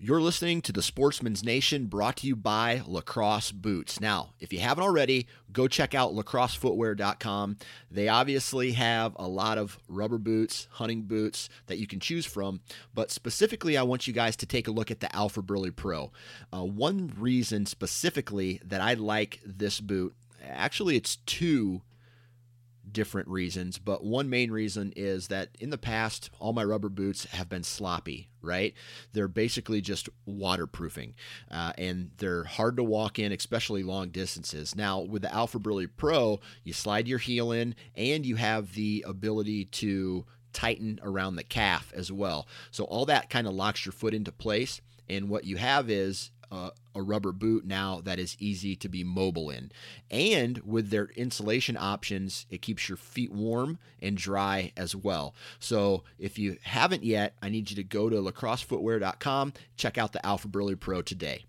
You're listening to the Sportsman's Nation brought to you by Lacrosse Boots. Now, if you haven't already, go check out lacrossefootwear.com. They obviously have a lot of rubber boots, hunting boots that you can choose from, but specifically, I want you guys to take a look at the Alpha Burly Pro. Uh, one reason specifically that I like this boot, actually, it's two different reasons, but one main reason is that in the past, all my rubber boots have been sloppy, right? They're basically just waterproofing uh, and they're hard to walk in, especially long distances. Now, with the Alpha Burly Pro, you slide your heel in and you have the ability to tighten around the calf as well. So, all that kind of locks your foot into place. And what you have is a rubber boot now that is easy to be mobile in. And with their insulation options, it keeps your feet warm and dry as well. So if you haven't yet, I need you to go to lacrossefootwear.com, check out the Alpha Burly Pro today.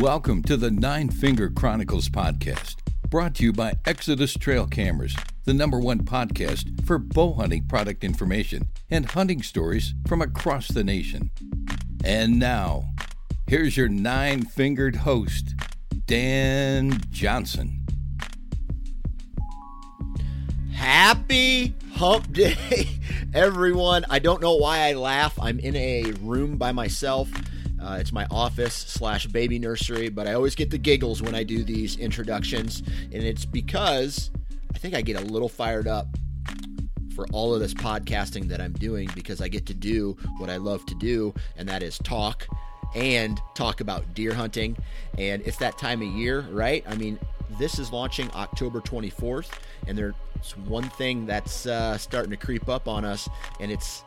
Welcome to the Nine Finger Chronicles podcast Brought to you by Exodus Trail Cameras, the number one podcast for bow hunting product information and hunting stories from across the nation. And now, here's your nine fingered host, Dan Johnson. Happy hump day, everyone. I don't know why I laugh. I'm in a room by myself. Uh, it's my office slash baby nursery, but I always get the giggles when I do these introductions, and it's because I think I get a little fired up for all of this podcasting that I'm doing because I get to do what I love to do, and that is talk and talk about deer hunting. And it's that time of year, right? I mean, this is launching October 24th, and there's one thing that's uh, starting to creep up on us, and it's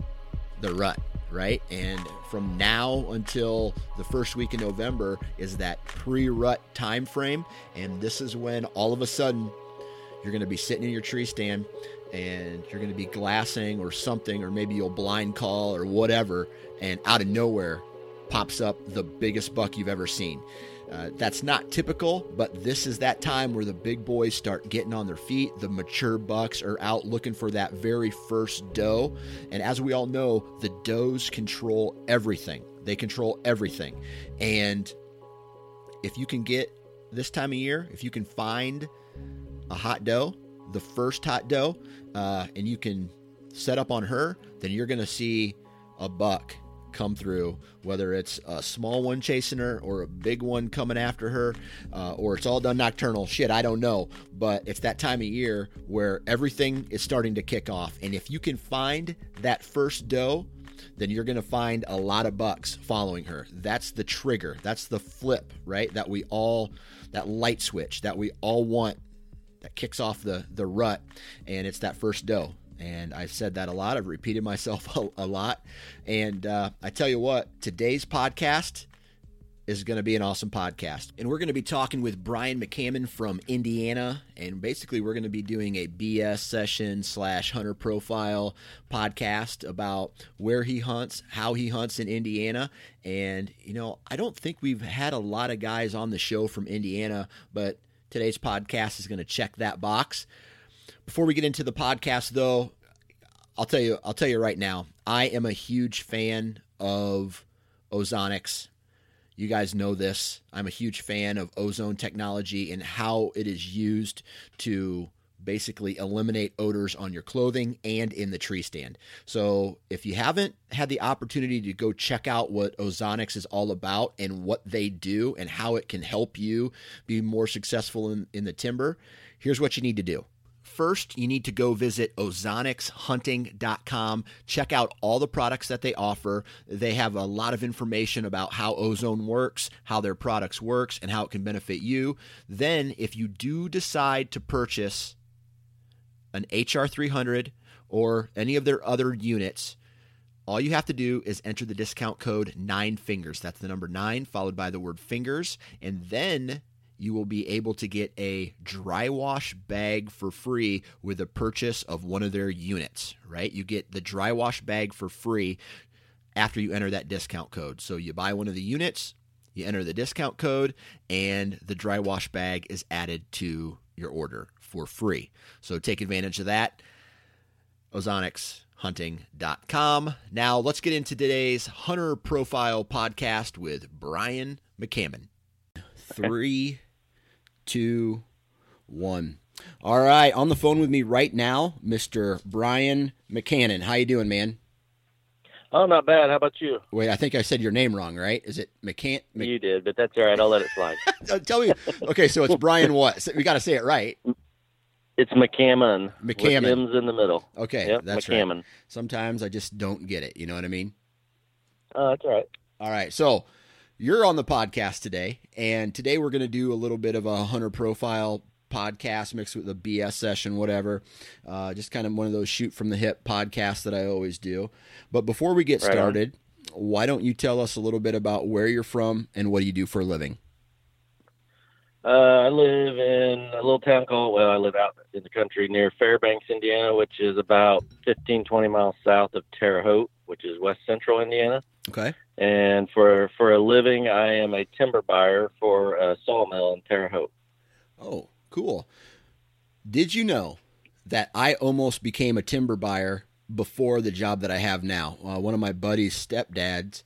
the rut right? And from now until the first week in November is that pre-rut time frame, and this is when all of a sudden you're going to be sitting in your tree stand and you're going to be glassing or something, or maybe you'll blind call or whatever, and out of nowhere pops up the biggest buck you've ever seen. Uh, that's not typical, but this is that time where the big boys start getting on their feet. The mature bucks are out looking for that very first doe. And as we all know, the does control everything. They control everything. And if you can get this time of year, if you can find a hot doe, the first hot doe, uh, and you can set up on her, then you're going to see a buck come through, whether it's a small one chasing her or a big one coming after her, uh, or it's all done nocturnal. Shit, I don't know. But it's that time of year where everything is starting to kick off. And if you can find that first doe, then you're going to find a lot of bucks following her. That's the trigger. That's the flip, right? That we all, that light switch that we all want that kicks off the, the rut. And it's that first doe. And I've said that a lot. I've repeated myself a, a lot. And uh, I tell you what, today's podcast is going to be an awesome podcast. And we're going to be talking with Brian McCammon from Indiana. And basically, we're going to be doing a BS session slash hunter profile podcast about where he hunts, how he hunts in Indiana. And, you know, I don't think we've had a lot of guys on the show from Indiana, but today's podcast is going to check that box. Before we get into the podcast, though, I'll tell you, I'll tell you right now, I am a huge fan of ozonics. You guys know this. I'm a huge fan of ozone technology and how it is used to basically eliminate odors on your clothing and in the tree stand. So if you haven't had the opportunity to go check out what Ozonics is all about and what they do and how it can help you be more successful in, in the timber, here's what you need to do. First, you need to go visit ozonicshunting.com. Check out all the products that they offer. They have a lot of information about how ozone works, how their products works, and how it can benefit you. Then, if you do decide to purchase an HR300 or any of their other units, all you have to do is enter the discount code nine fingers. That's the number nine followed by the word fingers. And then you will be able to get a dry wash bag for free with a purchase of one of their units, right? You get the dry wash bag for free after you enter that discount code. So you buy one of the units, you enter the discount code, and the dry wash bag is added to your order for free. So take advantage of that. OzonicsHunting.com. Now let's get into today's Hunter Profile podcast with Brian McCammon. Three, two, one. All right, on the phone with me right now, Mr. Brian McCannon. How you doing, man? Oh, not bad. How about you? Wait, I think I said your name wrong, right? Is it McCann? Mc- You did, but that's all right. I'll let it slide. Uh, Tell me. Okay, so it's Brian. What? So we got to say it right. It's McCammon. with McCammon. M's in the middle. Okay, Yep, that's right. McCammon. Sometimes I just don't get it. You know what I mean? Oh, that's all right. All right. So you're on the podcast today, and today we're going to do a little bit of a hunter profile podcast mixed with a BS session, whatever. Uh, just kind of one of those shoot from the hip podcasts that I always do. But before we get Right on. started, why don't you tell us a little bit about where you're from and what do you do for a living? Uh, I live in a little town called, well, I live out in the country near Fairbanks, Indiana, which is about 15, 20 miles south of Terre Haute, which is west central Indiana. Okay. And for, for a living, I am a timber buyer for a sawmill in Terre Haute. Oh, cool. Did you know that I almost became a timber buyer before the job that I have now? Uh, one of my buddy's stepdads,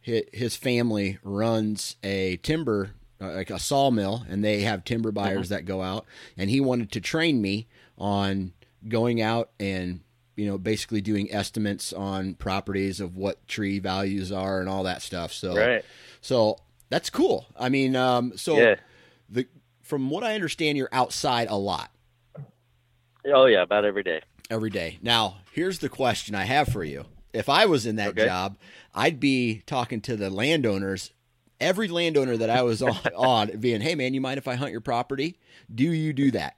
his family runs a timber, like a sawmill, and they have timber buyers that go out. And he wanted to train me on going out and you know basically doing estimates on properties of what tree values are and all that stuff. So Right. so that's cool. I mean, um, so Yeah. the from what I understand, you're outside a lot Oh, yeah, about every day. every day. Now, here's the question I have for you. If I was in that Okay. job, I'd be talking to the landowners. Every landowner that I was on, on being, hey man, you mind if I hunt your property? Do you do that?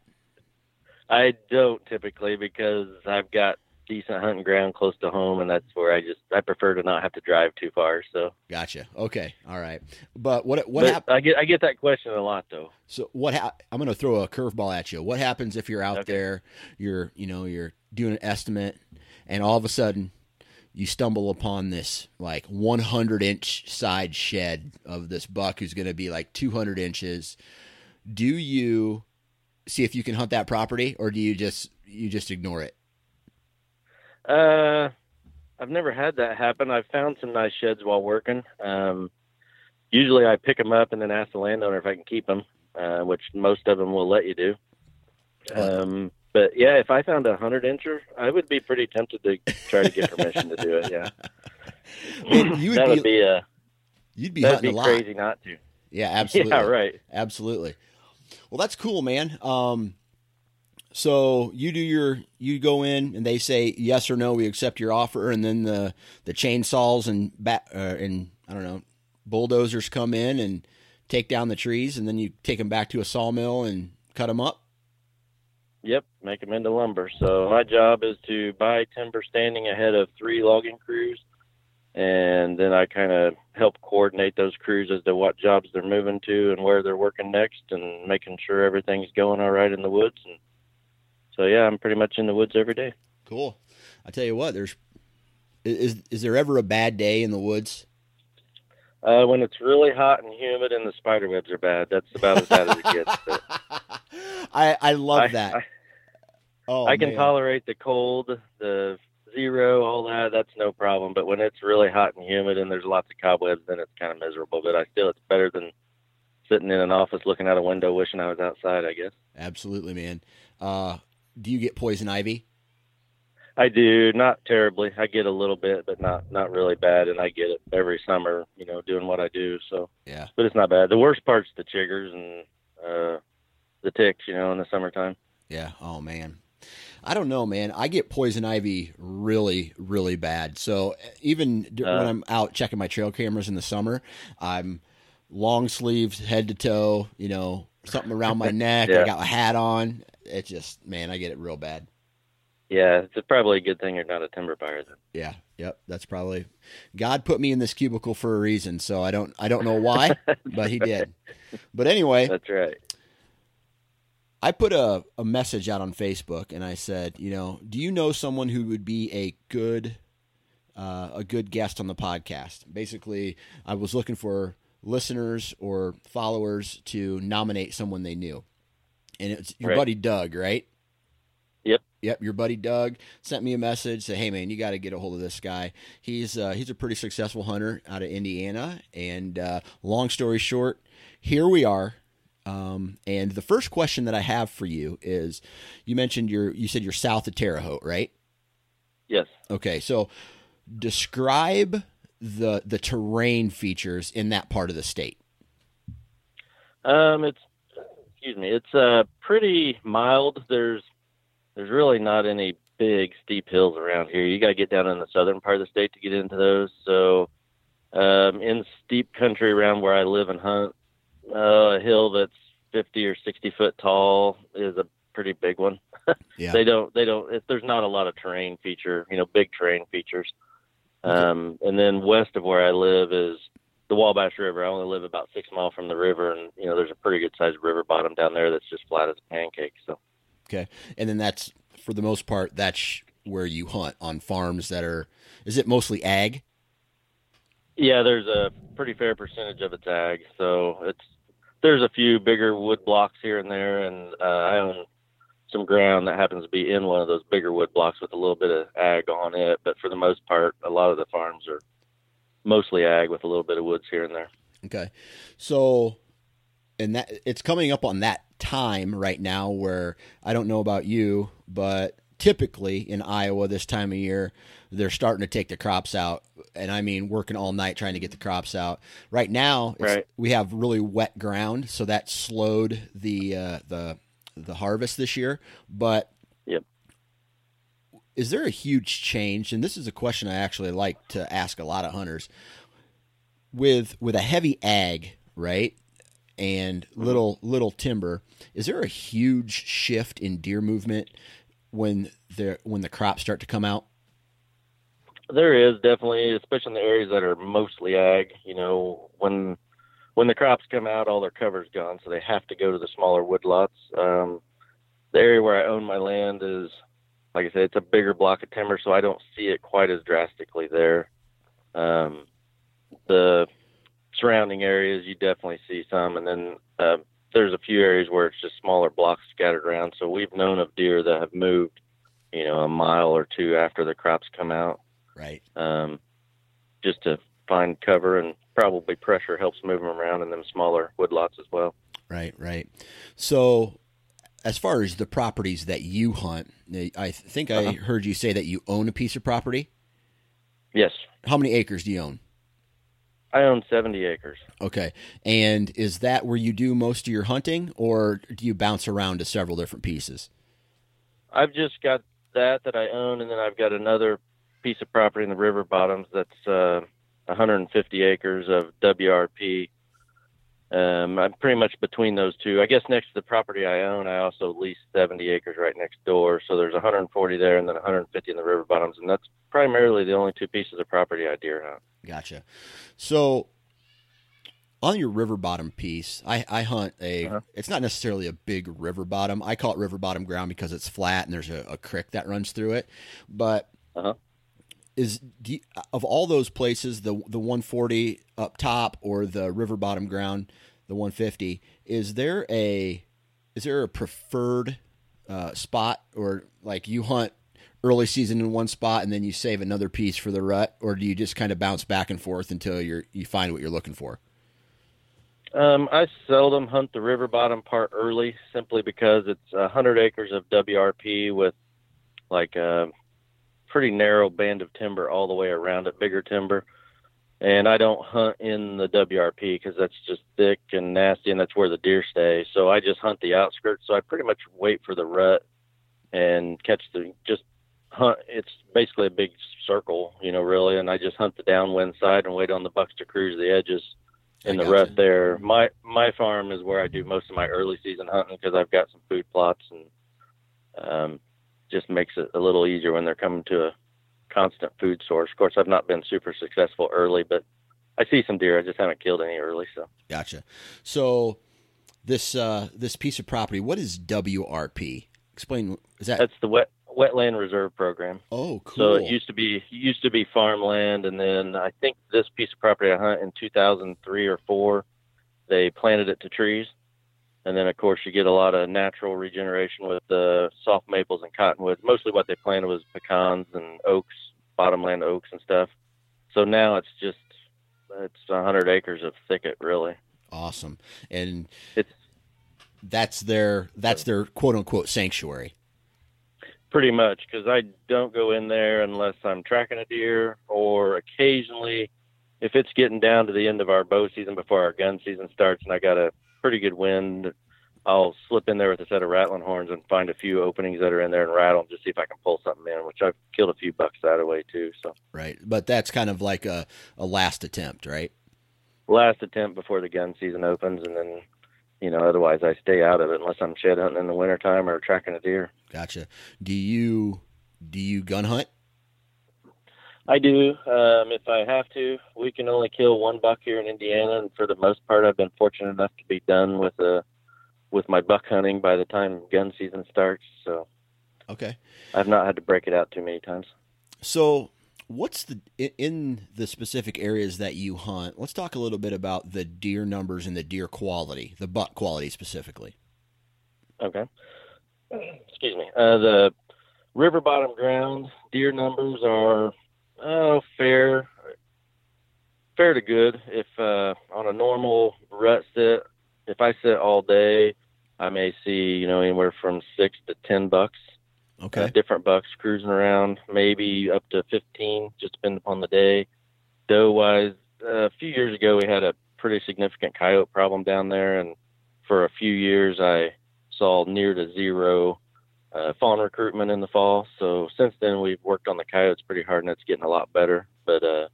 I don't typically because I've got decent hunting ground close to home, and that's where I just I prefer to not have to drive too far. So, Gotcha. Okay. All right. But what what hap- I get I get that question a lot though. So what? Ha- I'm going to throw a curveball at you. What happens if you're out Okay. there, you're you know you're doing an estimate, and all of a sudden you stumble upon this like 100 inch side shed of this buck who's going to be like 200 inches. Do you see if you can hunt that property, or do you just you just ignore it? Uh, I've never had that happen. I've found some nice sheds while working. Um, usually I pick them up and then ask the landowner if I can keep them, uh, which most of them will let you do. Um, but yeah, if I found a hundred incher, I would be pretty tempted to try to get permission to do it. Yeah, Man, you would that be, would be uh, you'd be that'd be a crazy not to. Yeah, absolutely. Yeah, right. Absolutely. Well, that's cool, man. Um, so you do your you go in and they say yes or no, we accept your offer, and then the the chainsaws and bat uh, and I don't know bulldozers come in and take down the trees, and then you take them back to a sawmill and cut them up. Yep, make them into lumber. So my job is to buy timber standing ahead of three logging crews, and then I kind of help coordinate those crews as to what jobs they're moving to and where they're working next, and making sure everything's going all right in the woods. And so yeah, I'm pretty much in the woods every day. Cool. I tell you what, there's is is there ever a bad day in the woods? Uh, when it's really hot and humid and the spider webs are bad, that's about as bad as it gets. I I love I, that. I, oh, I can man. tolerate the cold, the zero, all that. That's no problem. But when it's really hot and humid and there's lots of cobwebs, then it's kind of miserable. But I still, it's better than sitting in an office looking out a window, wishing I was outside. I guess. Absolutely, man. Uh, do you get poison ivy? I do, not terribly. I get a little bit, but not not really bad, and I get it every summer. You know, doing what I do. So Yeah. but it's not bad. The worst part's the chiggers and uh, the ticks. You know, in the summertime. Yeah. Oh man. I don't know, man. I get poison ivy really, really bad. So even d- when Uh. I'm out checking my trail cameras in the summer, I'm long sleeves, head to toe. You know, something around my neck. I got a hat on. It just, man, I get it real bad. Yeah, it's probably a good thing you're not a timber buyer then. Yeah. Yep. That's probably God put me in this cubicle for a reason. So I don't, I don't know why, but He did. But anyway, That's right. I put a, a message out on Facebook and I said, you know, do you know someone who would be a good uh, a good guest on the podcast? Basically, I was looking for listeners or followers to nominate someone they knew. And it's your Right. buddy Doug, right? Yep. Yep, your buddy Doug sent me a message. Said, "Hey man, you got to get a hold of this guy. He's uh, he's a pretty successful hunter out of Indiana." And uh, long story short, here we are. Um, and the first question that I have for you is, you mentioned you're you said you're south of Terre Haute, right? Yes. Okay, so describe the the terrain features in that part of the state. Um, it's excuse me. It's uh pretty mild. There's there's really not any big steep hills around here. You got to get down in the southern part of the state to get into those. So, um, in steep country around where I live and hunt, uh, a hill that's 50 or 60 foot tall is a pretty big one. Yeah. They don't they don't. If there's not a lot of terrain feature, you know, big terrain features. Um, and then west of where I live is the Wabash River. I only live about six miles from the river, and you know, there's a pretty good sized river bottom down there that's just flat as a pancake. So Okay, and then that's for the most part that's where you hunt on farms that are. Is it mostly ag? yeah, there's a pretty fair percentage of it's ag. So it's there's a few bigger wood blocks here and there, and uh, I own some ground that happens to be in one of those bigger wood blocks with a little bit of ag on it. But for the most part, a lot of the farms are mostly ag with a little bit of woods here and there. Okay, so and that it's coming up on that time right now where I don't know about you, but typically in Iowa this time of year they're starting to take the crops out, and I mean working all night trying to get the crops out. Right now, Right. we have really wet ground, so that slowed the uh, the the harvest this year. But Yep. is there a huge change? And this is a question I actually like to ask a lot of hunters with with a heavy ag, right? And little little timber, is there a huge shift in deer movement when the when the crops start to come out? There is definitely, especially in the areas that are mostly ag. You know, when when the crops come out, all their cover's gone, so they have to go to the smaller woodlots. Um, the area where I own my land is, like I said, it's a bigger block of timber, so I don't see it quite as drastically there. Um, the surrounding areas, you definitely see some, and then uh, there's a few areas where it's just smaller blocks scattered around. So we've known of deer that have moved, you know, a mile or two after the crops come out Right. um, just to find cover and probably pressure helps move them around in them smaller woodlots as well. Right, right. So, as far as the properties that you hunt, I think I Uh-huh. heard you say that you own a piece of property. Yes, How many acres do you own? I own 70 acres. Okay. And is that where you do most of your hunting, or do you bounce around to several different pieces? I've just got that that I own, and then I've got another piece of property in the river bottoms that's uh, 150 acres of WRP. Um, I'm pretty much between those two. I guess next to the property I own, I also lease 70 acres right next door. So there's 140 there, and then 150 in the river bottoms, and that's primarily the only two pieces of property I deer hunt. Gotcha. So, on your river bottom piece, I, I hunt a. Uh-huh. It's not necessarily a big river bottom. I call it river bottom ground because it's flat and there's a, a creek that runs through it. But Uh-huh. Is you, of all those places, the the 140 up top or the river bottom ground, the 150, is there a is there a preferred uh, spot or like you hunt early season in one spot and then you save another piece for the rut, or do you just kind of bounce back and forth until you're you find what you're looking for? Um, I seldom hunt the river bottom part early, simply because it's a hundred acres of WRP with like a pretty narrow band of timber all the way around it, bigger timber. And I don't hunt in the WRP because that's just thick and nasty, and that's where the deer stay. So I just hunt the outskirts. So I pretty much wait for the rut and catch the just hunt. It's basically a big circle, you know, really, and I just hunt the downwind side and wait on the bucks to cruise the edges in the rut there. My my farm is where I do most of my early season hunting because I've got some food plots and um, just makes it a little easier when they're coming to a constant food source. Of course, I've not been super successful early, but I see some deer. I just haven't killed any early. So Gotcha. So this uh, this piece of property, what is WRP? Explain. Is that? that's the wet wetland reserve program. oh, cool. So it used to be used to be farmland, and then I think this piece of property I hunt in 2003 or four, they planted it to trees, and then of course you get a lot of natural regeneration with the soft maples and cottonwoods. Mostly what they planted was pecans and oaks, bottomland oaks and stuff. So now it's just it's 100 acres of thicket really. awesome, and It's that's their that's their quote unquote sanctuary. Pretty much, because I don't go in there unless I'm tracking a deer, or occasionally, if it's getting down to the end of our bow season before our gun season starts, and I got a pretty good wind, I'll slip in there with a set of rattling horns and find a few openings that are in there and rattle them, just see if I can pull something in. Which I've killed a few bucks that way too. So Right, but that's kind of like a, a last attempt, right? last attempt before the gun season opens, and then you know otherwise I stay out of it unless I'm shed hunting in the wintertime or tracking a deer. Gotcha. Do you do you gun hunt? I do. Um, if I have to, we can only kill one buck here in Indiana, and for the most part, I've been fortunate enough to be done with uh with my buck hunting by the time gun season starts. So Okay. I've not had to break it out too many times. So, what's the in the specific areas that you hunt? Let's talk a little bit about the deer numbers and the deer quality, the buck quality specifically. Okay. Excuse me. Uh, the river bottom ground deer numbers are oh fair, fair to good. If uh, on a normal rut sit, if I sit all day, I may see you know anywhere from six to ten bucks. Okay. uh, different bucks cruising around, maybe up to 15, just depending upon the day. Doe wise, a few years ago, we had a pretty significant coyote problem down there, and for a few years, I saw near to zero uh, fawn recruitment in the fall. So since then, we've worked on the coyotes pretty hard, and it's getting a lot better. But uh,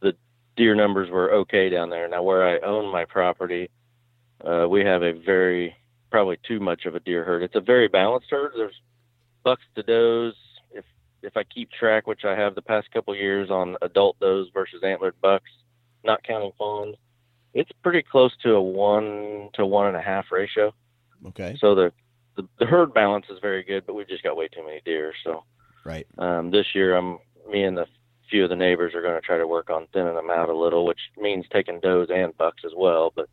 the deer numbers were okay down there. Now, where I own my property, uh, we have a very probably too much of a deer herd. It's a very balanced herd. There's bucks to does. If if I keep track, which I have the past couple years on adult does versus antlered bucks, not counting fawns, it's pretty close to a one to one and a half ratio. Okay. So the the, the herd balance is very good, but we've just got way too many deer. So Right. um, this year, I'm me and a few of the neighbors are going to try to work on thinning them out a little, which means taking does and bucks as well. But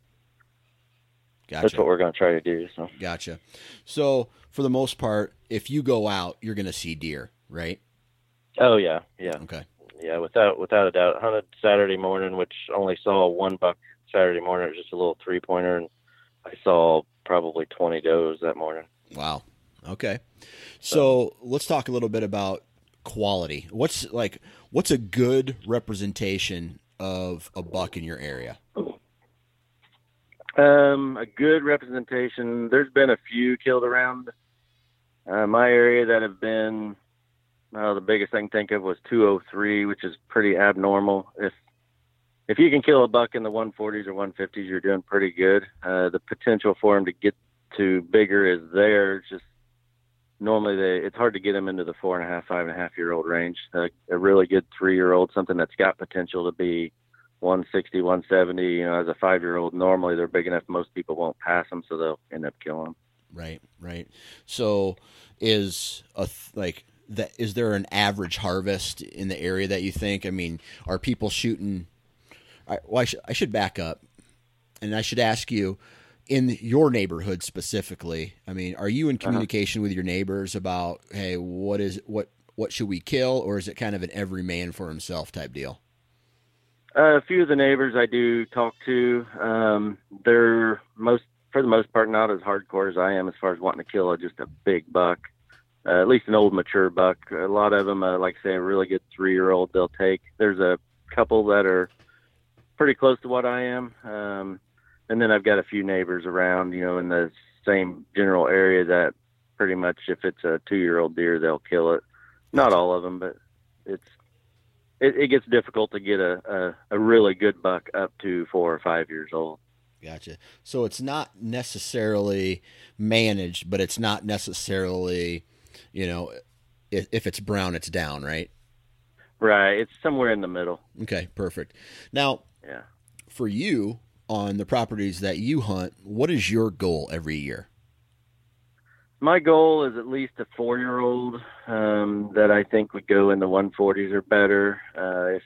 that's what we're going to try to do. So Gotcha. So, for the most part, if you go out, you're going to see deer, right? oh yeah, yeah. Okay. Yeah, without without a doubt. Hunted Saturday morning, which only saw one buck Saturday morning. It was just a little three pointer, and I saw probably twenty does that morning. Wow. Okay. So, let's talk a little bit about quality. What's like what's a good representation of a buck in your area? Um, a good representation. There's been a few killed around uh, my area that have been. The biggest I can think of was 203, which is pretty abnormal. If if you can kill a buck in the 140s or 150s, you're doing pretty good. Uh, the potential for him to get to bigger is there. Just normally they it's hard to get them into the four and a half, five and a half year old range. Uh, a really good three year old, something that's got potential to be 160, 170. You know, as a five year old, normally they're big enough most people won't pass them, so they'll end up killing them. Right, right. So, is a like that? Is there an average harvest in the area that you think? I mean, are people shooting? I, well, I, sh- I should back up, and I should ask you, in your neighborhood specifically. I mean, are you in communication with your neighbors about, hey, what is what what should we kill, or is it kind of an every man for himself type deal? Uh, a few of the neighbors I do talk to, um, they're most for the most part not as hardcore as I am as far as wanting to kill a, just a big buck, uh, at least an old mature buck. A lot of them, uh, like say, a really good three year old they'll take. There's a couple that are pretty close to what I am, um, and then I've got a few neighbors around, you know, in the same general area that pretty much if it's a two year old deer they'll kill it. Not all of them, but it's it, it gets difficult to get a, a, a really good buck up to four or five years old. Gotcha. So it's not necessarily managed, but it's not necessarily, you know, if, if it's brown, it's down, right? Right. It's somewhere in the middle. Okay, perfect. Now, Yeah. for you on the properties that you hunt, what is your goal every year? My goal is at least a four year old um, that I think would go in the 140s or better. Uh, if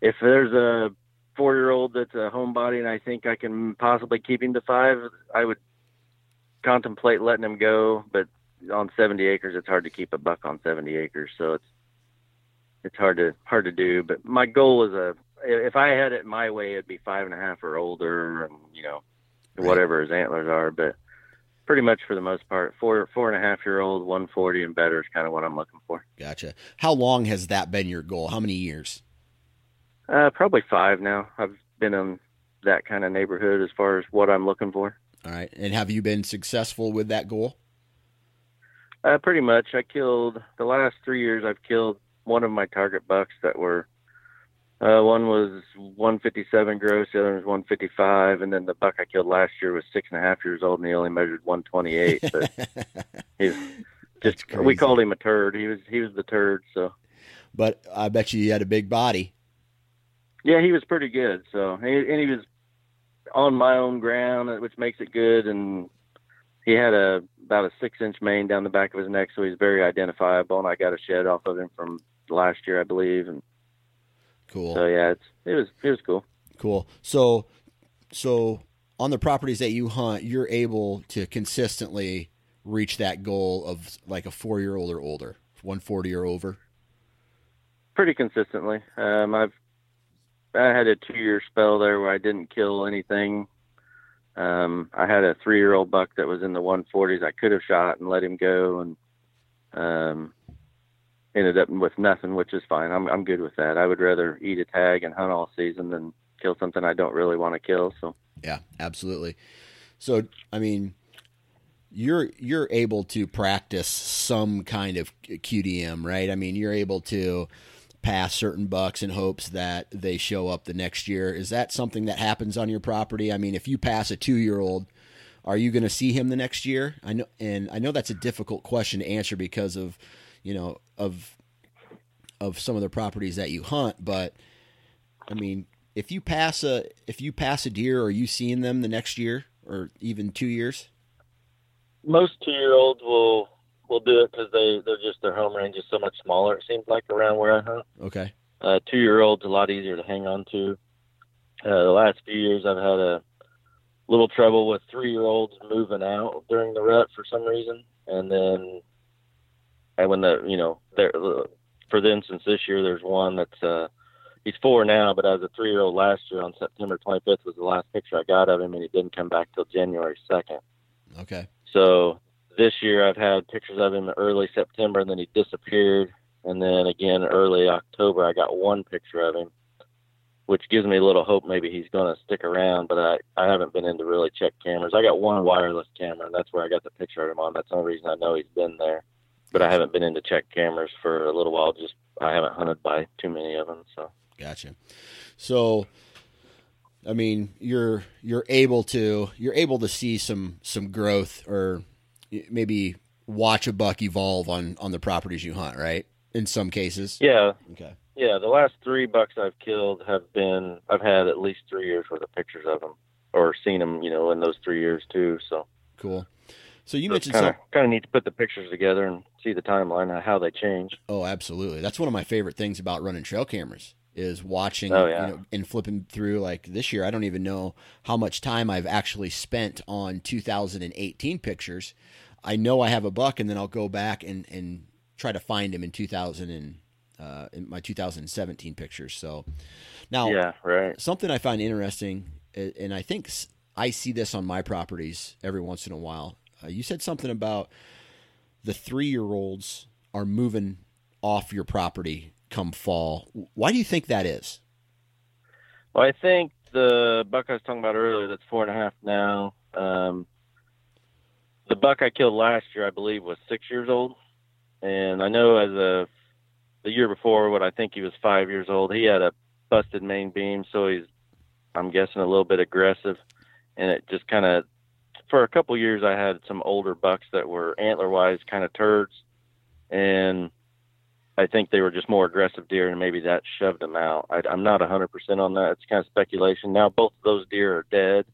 if there's a four year old that's a homebody and I think I can possibly keep him to five, I would contemplate letting him go. But on 70 acres, it's hard to keep a buck on 70 acres, so it's it's hard to hard to do. But my goal is a if I had it my way, it'd be five and a half or older, and you know Right. whatever his antlers are. But pretty much for the most part, four four and a half year old, 140 and better is kind of what I'm looking for. Gotcha. How long has that been your goal? How many years? Uh, probably five now. I've been in that kind of neighborhood as far as what I'm looking for. All right. And have you been successful with that goal? Uh, pretty much. I killed the last three years. I've killed one of my target bucks that were. Uh, one was 157 gross, the other was 155, and then the buck I killed last year was six and a half years old, and he only measured 128. But he's just we called him a turd. He was he was the turd. So But I bet you he had a big body. yeah, he was pretty good. So and he, and he was on my own ground, which makes it good. And he had a about a six inch mane down the back of his neck, so he's very identifiable. And I got a shed off of him from last year, I believe. And Cool. so yeah, it's it was it was cool. Cool. So, so on the properties that you hunt, you're able to consistently reach that goal of like a four year old or older, 140 or over. Pretty consistently. Um, I've I had a two year spell there where I didn't kill anything. Um, I had a three year old buck that was in the 140s. I could have shot and let him go, and um, ended up with nothing, which is fine. I'm I'm good with that. I would rather eat a tag and hunt all season than kill something I don't really want to kill. So Yeah, absolutely. So, I mean, you're you're able to practice some kind of QDM, right? I mean, you're able to pass certain bucks in hopes that they show up the next year. Is that something that happens on your property? I mean, if you pass a 2-year-old, are you going to see him the next year? I know and I know that's a difficult question to answer because of, you know, of of some of the properties that you hunt, but I mean, if you pass a if you pass a deer, are you seeing them the next year or even two years? most two year olds will will do it because they they're just their home range is so much smaller. It seems like around where I hunt. Okay, Uh, two year olds a lot easier to hang on to. Uh, the last few years, I've had a little trouble with three year olds moving out during the rut for some reason, and then and when the you know there for the instance this year, there's one that's uh he's four now, but as a three year old last year on September 25th was the last picture I got of him, and he didn't come back till January 2nd. okay, So this year I've had pictures of him early September and then he disappeared. And then again early October I got one picture of him, which gives me a little hope maybe he's going to stick around. But I, I haven't been in to really check cameras. I got one wireless camera and that's where I got the picture of him on. That's the only reason I know he's been there. But I haven't been into check cameras for a little while. Just I haven't hunted by too many of them. So gotcha. So, I mean, you're you're able to you're able to see some some growth or maybe watch a buck evolve on on the properties you hunt, right? In some cases. yeah, Okay. Yeah, the last three bucks I've killed have been I've had at least three years worth of pictures of them, or seen them, you know, in those three years too. So Cool. So you it's mentioned kind of kind of neat to put the pictures together and see the timeline how they change. Oh, absolutely. That's one of my favorite things about running trail cameras is watching Oh, yeah. you know, and flipping through like this year. I don't even know how much time I've actually spent on 2018 pictures. I know I have a buck and then I'll go back and, and try to find him in 2000 and uh, in my 2017 pictures. So, Now, yeah, right. something I find interesting, and I think I see this on my properties every once in a while. Uh, you said something about the three year olds are moving off your property come fall. Why do you think that is? Well, I think the buck I was talking about earlier, that's four and a half now. Um, the buck I killed last year, I believe, was six years old, and I know as a the year before, what I think he was five years old. He had a busted main beam, so he's, I'm guessing, a little bit aggressive, and it just kind of, for a couple years, I had some older bucks that were antler wise kind of turds, and I think they were just more aggressive deer, and maybe that shoved them out. I, I'm not 100% on that. It's kind of speculation. Now both of those deer are dead.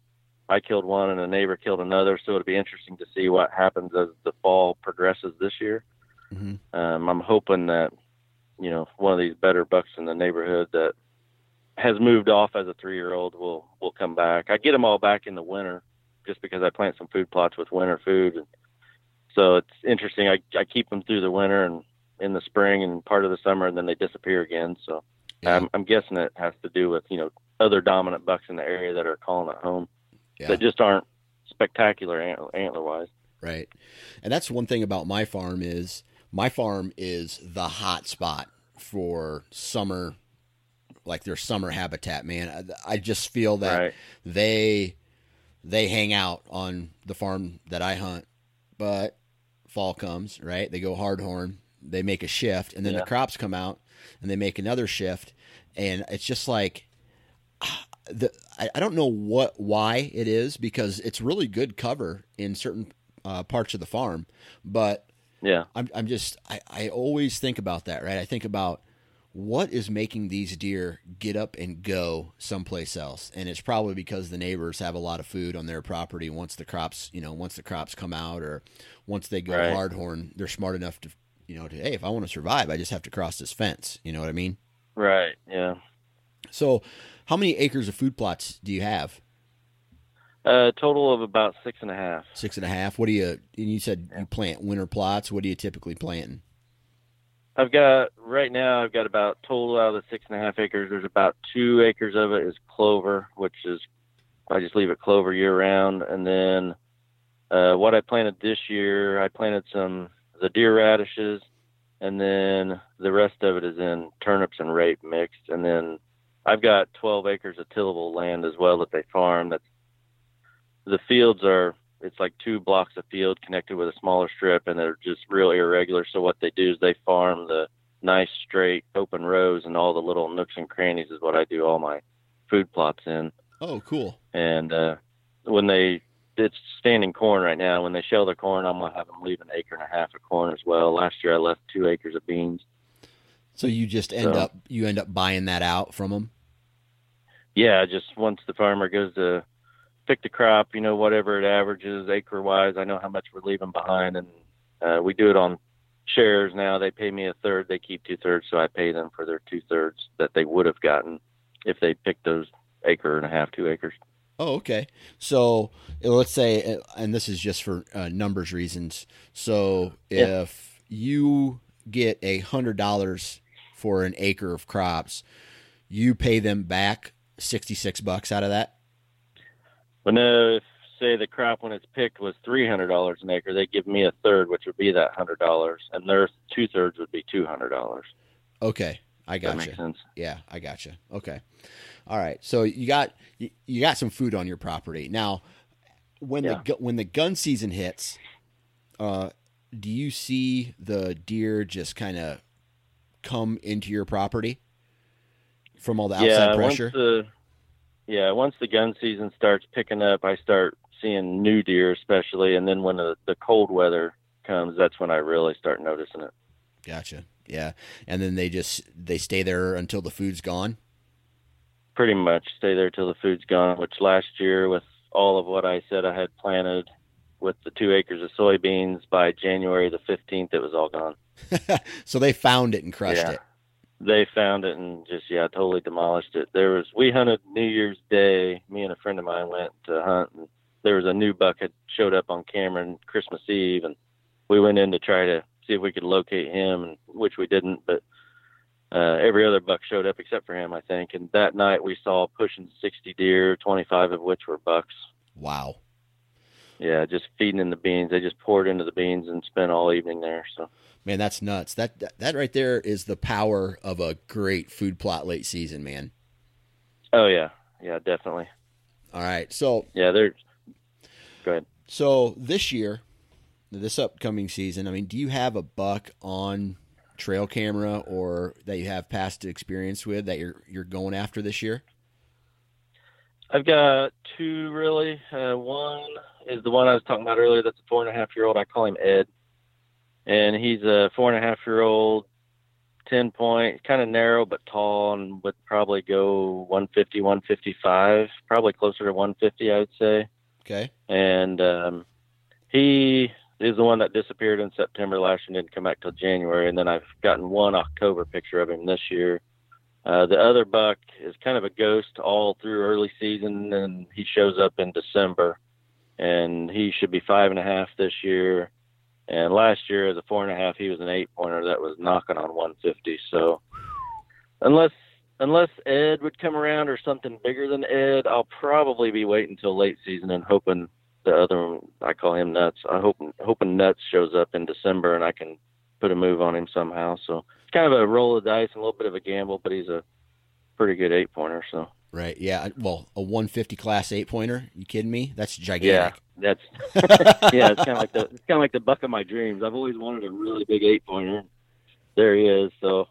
I killed one, and a neighbor killed another. So it'll be interesting to see what happens as the fall progresses this year. Mhm. Um, I'm hoping that you know one of these better bucks in the neighborhood that has moved off as a three-year-old will will come back. I get them all back in the winter, just because I plant some food plots with winter food, and so it's interesting. I I keep them through the winter and in the spring and part of the summer, and then they disappear again. So Yeah. I'm, I'm guessing it has to do with you know other dominant bucks in the area that are calling it home Yeah. that just aren't spectacular antler, antler wise. Right. And that's one thing about my farm is my farm is the hot spot for summer like their summer habitat, man. I, I just feel that Right. they they hang out on the farm that I hunt, but fall comes, right? They go hardhorn, they make a shift, and then the crops come out and they make another shift, and it's just like the I, I don't know what why it is because it's really good cover in certain uh, parts of the farm, but Yeah. I'm I'm just I, I always think about that, right? I think about what is making these deer get up and go someplace else, and it's probably because the neighbors have a lot of food on their property. Once the crops, you know, once the crops come out, or once they go Right. hardhorn, they're smart enough to, you know, to hey, if I want to survive, I just have to cross this fence. You know what I mean? Right. Yeah. So, how many acres of food plots do you have? A total of about six and a half. Six and a half. What do you? And you said you plant winter plots. What do you typically planting? I've got right now. I've got about total out of the six and a half acres. There's about two acres of it is clover, which is I just leave it clover year round. And then uh, what I planted this year, I planted some the deer radishes, and then the rest of it is in turnips and rape mixed. And then I've got 12 acres of tillable land as well that they farm. That's the fields are it's like two blocks of field connected with a smaller strip and they're just real irregular. So what they do is they farm the nice straight open rows and all the little nooks and crannies is what i do all my food plots in. Oh, cool. and uh when they it's standing corn right now. When they shell their corn i'm gonna have them leave an acre and a half of corn as well. Last year i left two acres of beans. So you just end So- up you end up buying that out from them. yeah, just once the farmer goes to pick the crop, you know, whatever it averages acre wise, I know how much we're leaving behind, and uh, we do it on shares now. They pay me a third, they keep two thirds, so I pay them for their two thirds that they would have gotten if they picked those acre and a half, two acres. Oh, okay. So let's say, and this is just for uh, numbers reasons. So Yeah. if you get a hundred dollars for an acre of crops, you pay them back sixty six bucks out of that. But no, if say the crop when it's picked was three hundred dollars an acre, they give me a third, which would be that hundred dollars, and their two thirds would be two hundred dollars. Okay, I That makes gotcha. sense. Yeah, I got gotcha. Okay, all right. So you got you, you got some food on your property now. When Yeah. the when the gun season hits, uh, do you see the deer just kind of come into your property from all the outside yeah, pressure? Once the, yeah, once the gun season starts picking up, I start seeing new deer, especially, and then when the, the cold weather comes, that's when I really start noticing it. Gotcha. Yeah, and then they just they stay there until the food's gone. Pretty much stay there till the food's gone. Which last year, with all of what I said I had planted, with the two acres of soybeans, by January the fifteenth, it was all gone. so they found it and crushed Yeah. it. They found it and just yeah, totally demolished it. There was we hunted New Year's Day. Me and a friend of mine went to hunt, and there was a new buck had showed up on camera on Christmas Eve, and we went in to try to see if we could locate him, and which we didn't. But uh, every other buck showed up except for him, I think. And that night we saw pushing 60 deer, 25 of which were bucks. Wow. Yeah, just feeding in the beans. They just poured into the beans and spent all evening there. So, man, that's nuts. That that, that right there is the power of a great food plot late season, man. Oh yeah, yeah, definitely. All right, so yeah. Go ahead. So this year, this upcoming season, I mean, do you have a buck on trail camera or that you have past experience with that you're you're going after this year? I've got two really. Uh, one is the one I was talking about earlier. That's a four and a half year old. I call him Ed, and he's a four and a half year old, ten point, kind of narrow but tall, and would probably go 150, 155, probably closer to 150, I would say. Okay. And um, he is the one that disappeared in September last year and didn't come back till January. And then I've gotten one October picture of him this year. Uh, the other buck is kind of a ghost all through early season, and he shows up in December. And he should be five and a half this year. And last year, as a four and a half, he was an eight pointer that was knocking on 150. So, unless unless Ed would come around or something bigger than Ed, I'll probably be waiting until late season and hoping the other one, I call him Nuts. I hope hoping Nuts shows up in December and I can put a move on him somehow. So it's kind of a roll of dice, and a little bit of a gamble, but he's a pretty good eight pointer. So right, yeah. Well, a 150 class eight pointer. You kidding me? That's gigantic. Yeah, that's yeah. It's kind of like the it's kind of like the buck of my dreams. I've always wanted a really big eight pointer. There he is. So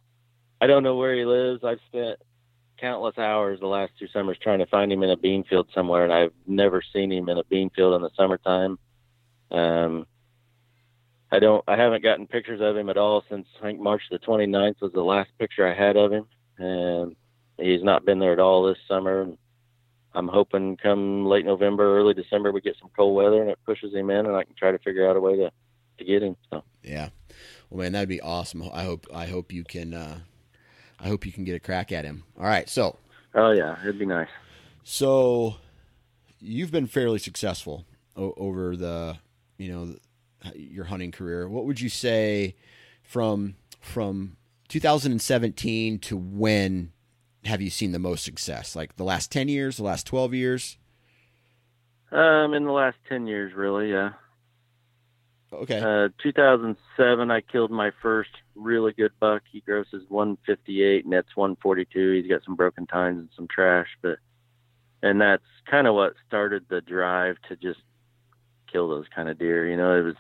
I don't know where he lives. I've spent countless hours the last two summers trying to find him in a bean field somewhere, and I've never seen him in a bean field in the summertime. Um, I don't, I haven't gotten pictures of him at all since I think March the 29th was the last picture I had of him, and he's not been there at all this summer. I'm hoping come late November, early December, we get some cold weather and it pushes him in, and I can try to figure out a way to to get him. So. Yeah, well, man, that'd be awesome. I hope I hope you can uh, I hope you can get a crack at him. All right, so. Oh yeah, it'd be nice. So, you've been fairly successful o- over the, you know, your hunting career. What would you say from from 2017 to when have you seen the most success? Like the last 10 years, the last 12 years? Um, in the last 10 years, really, yeah. Okay. Uh, 2007, I killed my first really good buck. He grosses 158, and that's 142. He's got some broken tines and some trash, but and that's kind of what started the drive to just kill those kind of deer. You know, it was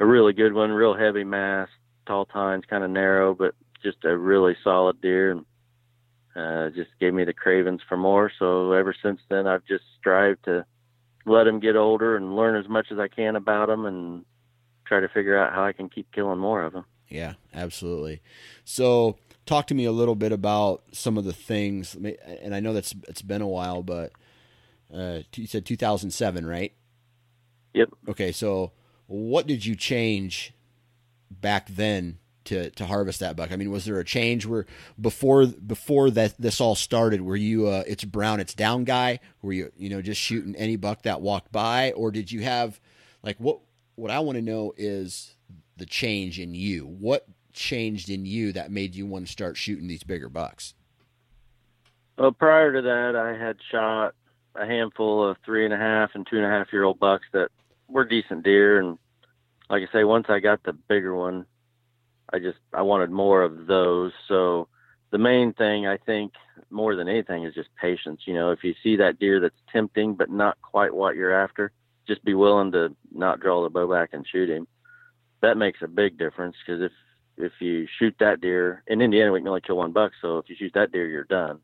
a really good one, real heavy mass, tall tines, kind of narrow, but just a really solid deer, and uh, just gave me the cravings for more. So ever since then, I've just strived to let them get older and learn as much as I can about them and try to figure out how I can keep killing more of them. Yeah, absolutely. So, talk to me a little bit about some of the things, and I know that's it's been a while, but uh, you said 2007, right? Yep. Okay, so what did you change back then to to harvest that buck? I mean, was there a change where before before that this all started? Were you uh, it's brown, it's down guy? Were you you know just shooting any buck that walked by, or did you have like what? What I want to know is the change in you. What changed in you that made you want to start shooting these bigger bucks? Well, prior to that, I had shot a handful of three and a half and two and a half year old bucks that were decent deer, and like I say, once I got the bigger one, I just I wanted more of those. So the main thing I think more than anything is just patience. You know, if you see that deer that's tempting but not quite what you're after, just be willing to not draw the bow back and shoot him. That makes a big difference because if if you shoot that deer in Indiana, we can only kill one buck. So if you shoot that deer, you're done.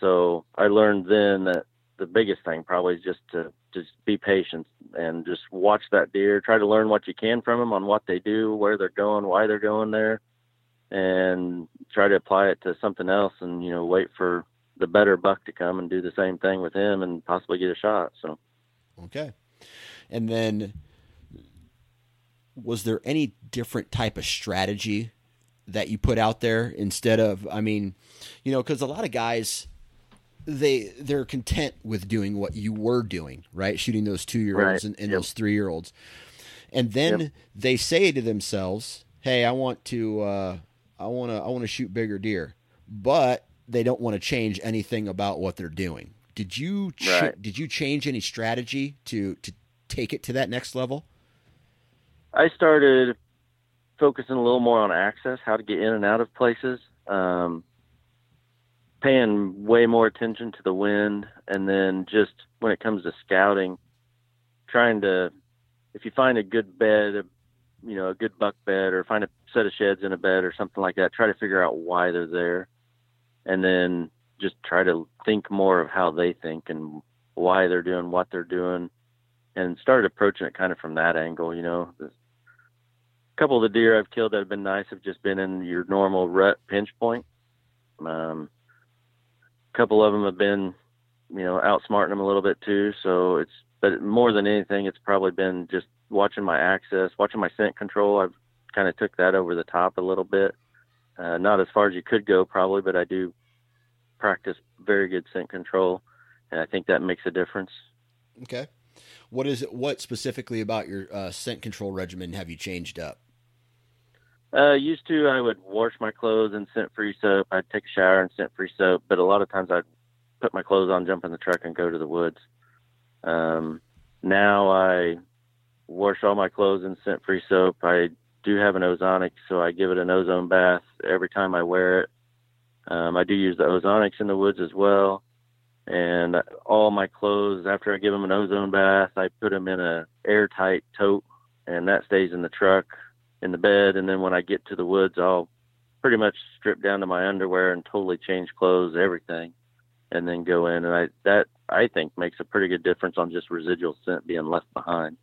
So I learned then that the biggest thing probably is just to be patient and just watch that deer. Try to learn what you can from them on what they do, where they're going, why they're going there, and try to apply it to something else. And you know, wait for the better buck to come and do the same thing with him and possibly get a shot. So, okay. And then, was there any different type of strategy that you put out there instead of? I mean, you know, because a lot of guys they they're content with doing what you were doing, right? Shooting those two year olds right. and, and yep. those three year olds, and then yep. they say to themselves, "Hey, I want to uh, I want to I want to shoot bigger deer, but they don't want to change anything about what they're doing. Did you ch- Right. did you change any strategy to to take it to that next level? I started focusing a little more on access, how to get in and out of places, um, paying way more attention to the wind, and then just when it comes to scouting, trying to, if you find a good bed, a, you know, a good buck bed, or find a set of sheds in a bed or something like that, try to figure out why they're there, and then just try to think more of how they think and why they're doing what they're doing and started approaching it kind of from that angle. You know, a couple of the deer I've killed that have been nice have just been in your normal rut pinch point. Um, a couple of them have been, you know, outsmarting them a little bit too. So it's, but more than anything, it's probably been just watching my access, watching my scent control. I've kind of took that over the top a little bit. Uh, not as far as you could go probably, but I do practice very good scent control, and I think that makes a difference. Okay. What is it? What specifically about your uh, scent control regimen have you changed up? Uh, used to, I would wash my clothes in scent-free soap. I'd take a shower in scent-free soap, but a lot of times I'd put my clothes on, jump in the truck, and go to the woods. Um, now I wash all my clothes in scent-free soap. I do have an ozonic, so I give it an ozone bath every time I wear it. Um, I do use the ozonics in the woods as well. And all my clothes, after I give them an ozone bath, I put them in a airtight tote, and that stays in the truck in the bed and then when I get to the woods I'll pretty much strip down to my underwear and totally change clothes, everything, and then go in and I that I think makes a pretty good difference on just residual scent being left behind.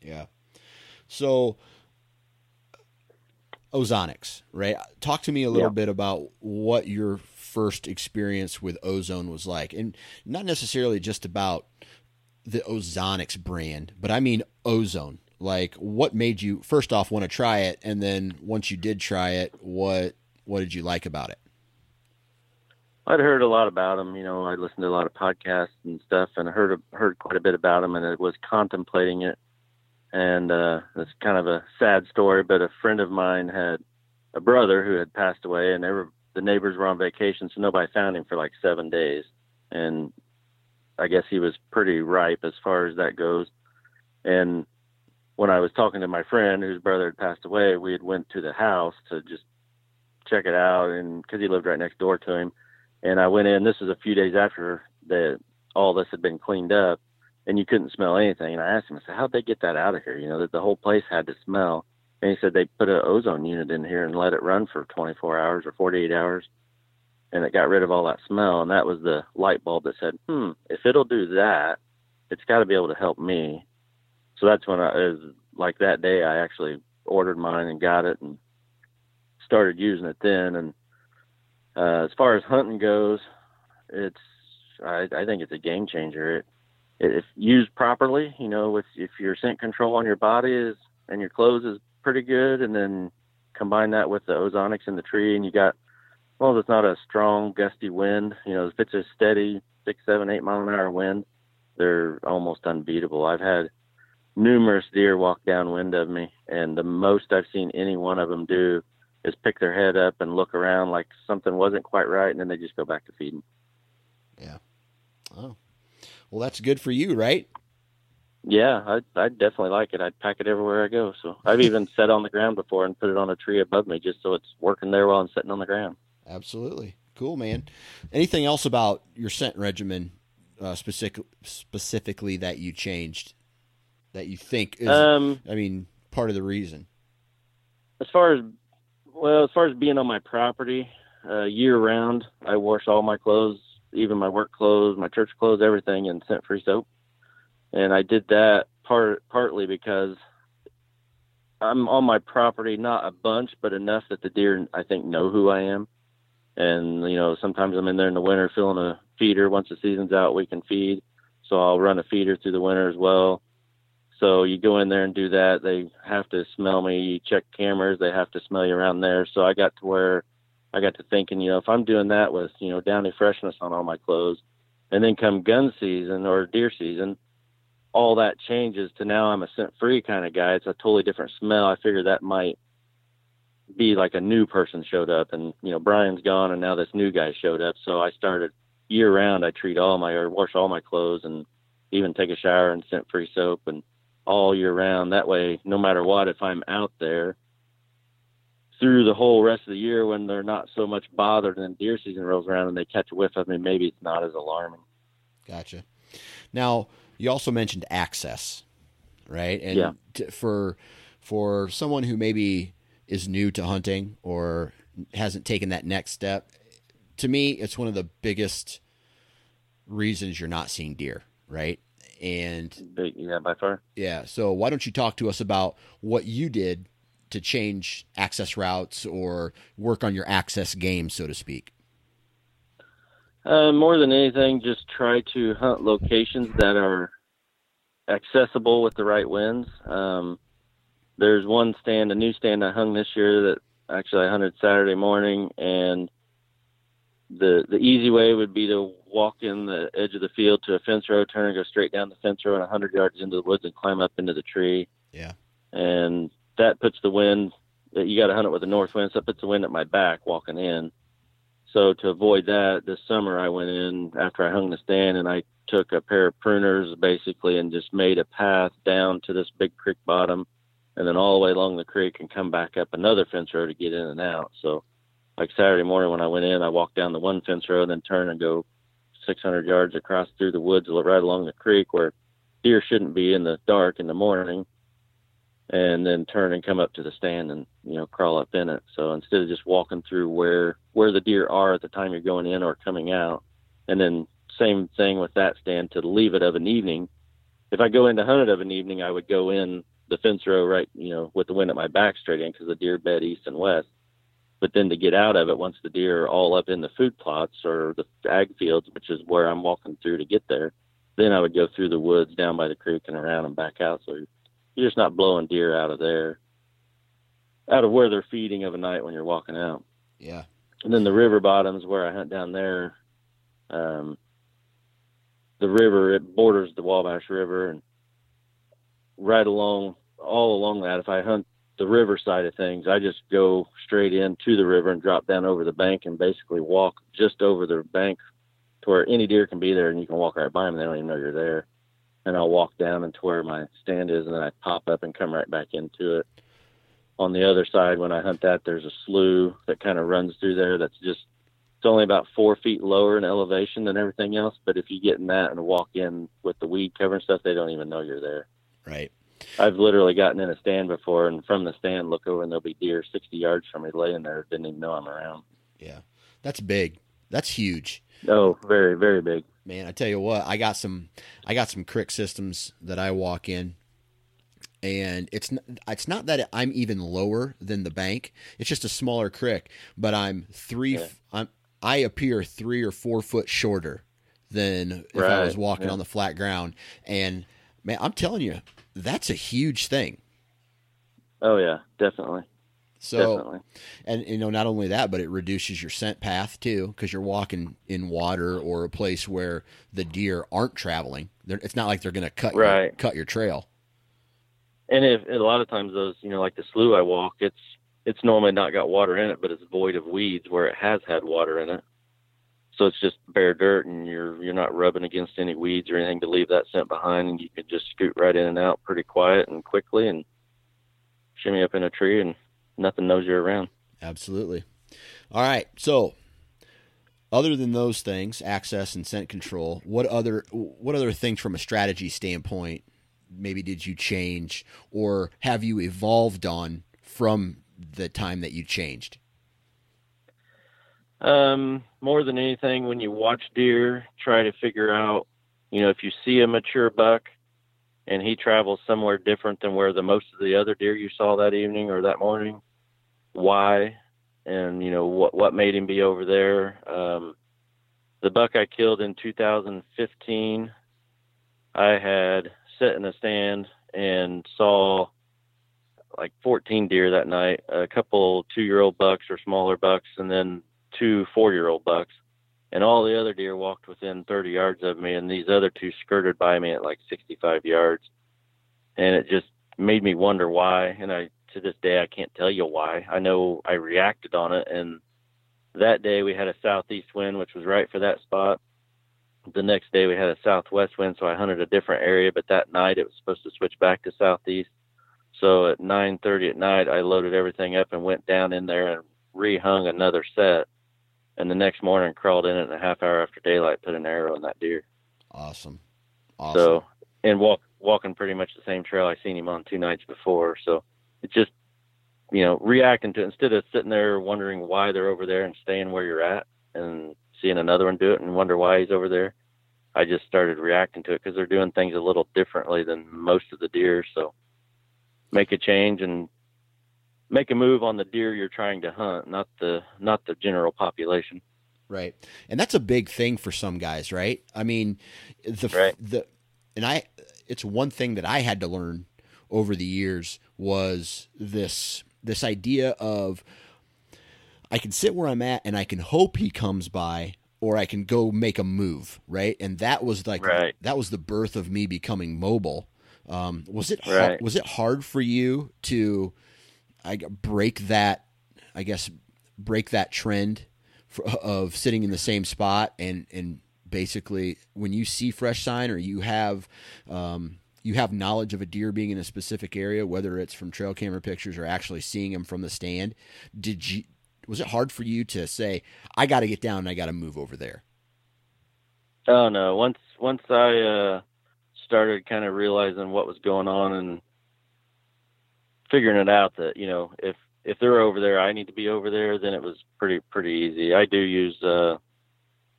Yeah. So ozonics, right? Talk to me a little Yeah. bit about what your first experience with ozone was like. And not necessarily just about the ozonics brand, but I mean ozone. Like what made you first off want to try it and then once you did try it, what what did you like about it? I'd heard a lot about them, you know, I listened to a lot of podcasts and stuff and heard heard quite a bit about them and I was contemplating it. And uh it's kind of a sad story, but a friend of mine had a brother who had passed away and they were the neighbors were on vacation so nobody found him for like 7 days. And I guess he was pretty ripe as far as that goes. And when I was talking to my friend whose brother had passed away, we had went to the house to just check it out and cuz he lived right next door to him and I went in. This was a few days after the all this had been cleaned up, and you couldn't smell anything. And I asked him, I said, "How'd they get that out of here? You know, that the whole place had to smell." And he said they put an ozone unit in here and let it run for 24 hours or 48 hours, and it got rid of all that smell. And that was the light bulb that said, "Hmm, if it'll do that, it's got to be able to help me." So that's when I it was like that day I actually ordered mine and got it and started using it then and uh, as far as hunting goes, it's I, I think it's a game changer. It, if used properly, you know, with if your scent control on your body is and your clothes is pretty good, and then combine that with the ozonics in the tree, and you got well, it's not a strong gusty wind. You know, if it's a steady six, seven, eight mile an hour wind, they're almost unbeatable. I've had numerous deer walk downwind of me, and the most I've seen any one of them do is pick their head up and look around like something wasn't quite right, and then they just go back to feeding. Yeah. Oh. Well, that's good for you, right? Yeah, I I definitely like it. I'd pack it everywhere I go. So I've even sat on the ground before and put it on a tree above me just so it's working there while I'm sitting on the ground. Absolutely. Cool, man. Anything else about your scent regimen uh, specific, specifically that you changed that you think is, Um, I mean, part of the reason? as far as well, as far as being on my property uh, year round, I wash all my clothes, even my work clothes, my church clothes, everything in scent-free soap. And I did that part partly because I'm on my property, not a bunch, but enough that the deer I think know who I am. And you know, sometimes I'm in there in the winter filling a feeder. Once the season's out, we can feed, so I'll run a feeder through the winter as well. So you go in there and do that. They have to smell me. You check cameras. They have to smell you around there. So I got to where I got to thinking, you know, if I'm doing that with, you know, downy freshness on all my clothes, and then come gun season or deer season, all that changes to now I'm a scent free kind of guy. It's a totally different smell. I figure that might be like a new person showed up and you know Brian's gone and now this new guy showed up so I started year round I treat all my or wash all my clothes and even take a shower and scent free soap and all year round that way no matter what if I'm out there through the whole rest of the year when they're not so much bothered and deer season rolls around and they catch a whiff of me maybe it's not as alarming Gotcha. Now, you also mentioned access, right? And Yeah. t- for for someone who maybe is new to hunting or hasn't taken that next step, to me, it's one of the biggest reasons you're not seeing deer, right? And yeah by far yeah, so why don't you talk to us about what you did to change access routes or work on your access game, so to speak? Uh, more than anything, just try to hunt locations that are accessible with the right winds. Um, there's one stand, a new stand I hung this year that actually I hunted Saturday morning, and the the easy way would be to walk in the edge of the field to a fence row, turn and go straight down the fence row and 100 yards into the woods and climb up into the tree. Yeah. And that puts the wind. That you got to hunt it with the north wind, so that puts the wind at my back walking in. So to avoid that, this summer I went in after I hung the stand and I took a pair of pruners basically and just made a path down to this big creek bottom and then all the way along the creek and come back up another fence row to get in and out. So like Saturday morning when I went in, I walked down the one fence row and then turn and go 600 yards across through the woods right along the creek where deer shouldn't be in the dark in the morning and then turn and come up to the stand and you know crawl up in it. So instead of just walking through where where the deer are at the time you're going in or coming out and then same thing with that stand to leave it of an evening. If i go into hunt it of an evening i would go in the fence row right you know with the wind at my back straight in because the deer bed east and west but then to get out of it once the deer are all up in the food plots or the ag fields which is where i'm walking through to get there then i would go through the woods down by the creek and around and back out so you're just not blowing deer out of there, out of where they're feeding of a night when you're walking out. Yeah. And then the river bottoms where I hunt down there, um, the river it borders the Wabash River, and right along all along that, if I hunt the river side of things, I just go straight into the river and drop down over the bank and basically walk just over the bank to where any deer can be there, and you can walk right by them. They don't even know you're there and I'll walk down into where my stand is, and then I pop up and come right back into it. On the other side, when I hunt that, there's a slough that kind of runs through there. That's just it's only about four feet lower in elevation than everything else. But if you get in that and walk in with the weed cover and stuff, they don't even know you're there. Right. I've literally gotten in a stand before, and from the stand, look over, and there'll be deer 60 yards from me laying there. Didn't even know I'm around. Yeah. That's big. That's huge. Oh, very, very big. Man, I tell you what, I got some I got some crick systems that I walk in and it's not, it's not that I'm even lower than the bank. It's just a smaller crick, but I'm 3 Yeah. I'm I appear 3 or 4 foot shorter than if I was walking yeah. on the flat ground and man, I'm telling you, that's a huge thing. Oh yeah, definitely, So definitely. and you know not only that but it reduces your scent path too because you're walking in water or a place where the deer aren't traveling They're, it's not like they're going to cut your, cut your trail And if a lot of times those, you know, like the slough I walk, it's it's normally not got water in it, but it's void of weeds where it has had water in it. So it's just bare dirt, and you're you're not rubbing against any weeds or anything to leave that scent behind, and you can just scoot right in and out pretty quiet and quickly, and shimmy up in a tree, and nothing knows you're around. absolutely all right so other than those things access and scent control what other what other things from a strategy standpoint maybe did you change or have you evolved on from the time that you changed Um, more than anything, when you watch deer, try to figure out, you know, if you see a mature buck and he travels somewhere different than where the most of the other deer you saw that evening or that morning, why, and you know what what made him be over there. Um, the buck I killed in 2015, I had sat in a stand and saw like 14 deer that night, a couple two-year-old bucks or smaller bucks, and then two four-year-old bucks. And all the other deer walked within 30 yards of me, and these other two skirted by me at like 65 yards. And it just made me wonder why. And I to this day I can't tell you why. I know I reacted on it, and that day we had a southeast wind, which was right for that spot. The next day we had a southwest wind, so I hunted a different area. But that night it was supposed to switch back to southeast. So at 9:30 at night, I loaded everything up and went down in there and rehung another set. And the next morning, crawled in it a half hour after daylight, put an arrow in that deer. Awesome. Awesome. So and walk walking pretty much the same trail I seen him on two nights before. So it's just you know reacting to it instead of sitting there wondering why they're over there and staying where you're at and seeing another one do it and wonder why he's over there. I just started reacting to it because they're doing things a little differently than most of the deer. So make a change and make a move on the deer you're trying to hunt, not the not the general population. Right. And that's a big thing for some guys, right? I mean, the Right. the and I it's one thing that I had to learn over the years was this this idea of I can sit where I'm at and I can hope he comes by or I can go make a move, right? And that was like Right. that was the birth of me becoming mobile. Um, was it Right. was it hard for you to I break that I guess break that trend for, of sitting in the same spot and and basically when you see fresh sign or you have um, you have knowledge of a deer being in a specific area, whether it's from trail camera pictures or actually seeing him from the stand. Did you was it hard for you to say I got to get down and I got to move over there? Oh no! Once once I uh, started kind of realizing what was going on and figuring it out that you know if if they're over there, I need to be over there. Then it was pretty pretty easy. I do use uh,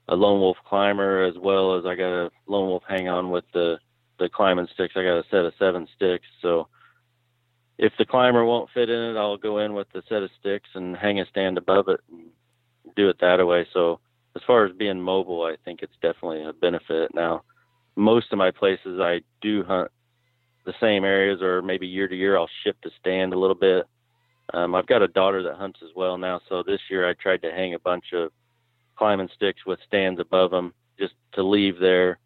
a lone wolf climber as well as I got a lone wolf hang on with the the climbing sticks. I got a set of seven sticks, so if the climber won't fit in it, I'll go in with the set of sticks and hang a stand above it and do it that way. So as far as being mobile, I think it's definitely a benefit. Now, most of my places I do hunt the same areas, or maybe year to year I'll shift the stand a little bit. Um, I've got a daughter that hunts as well now, so this year I tried to hang a bunch of climbing sticks with stands above them just to leave there,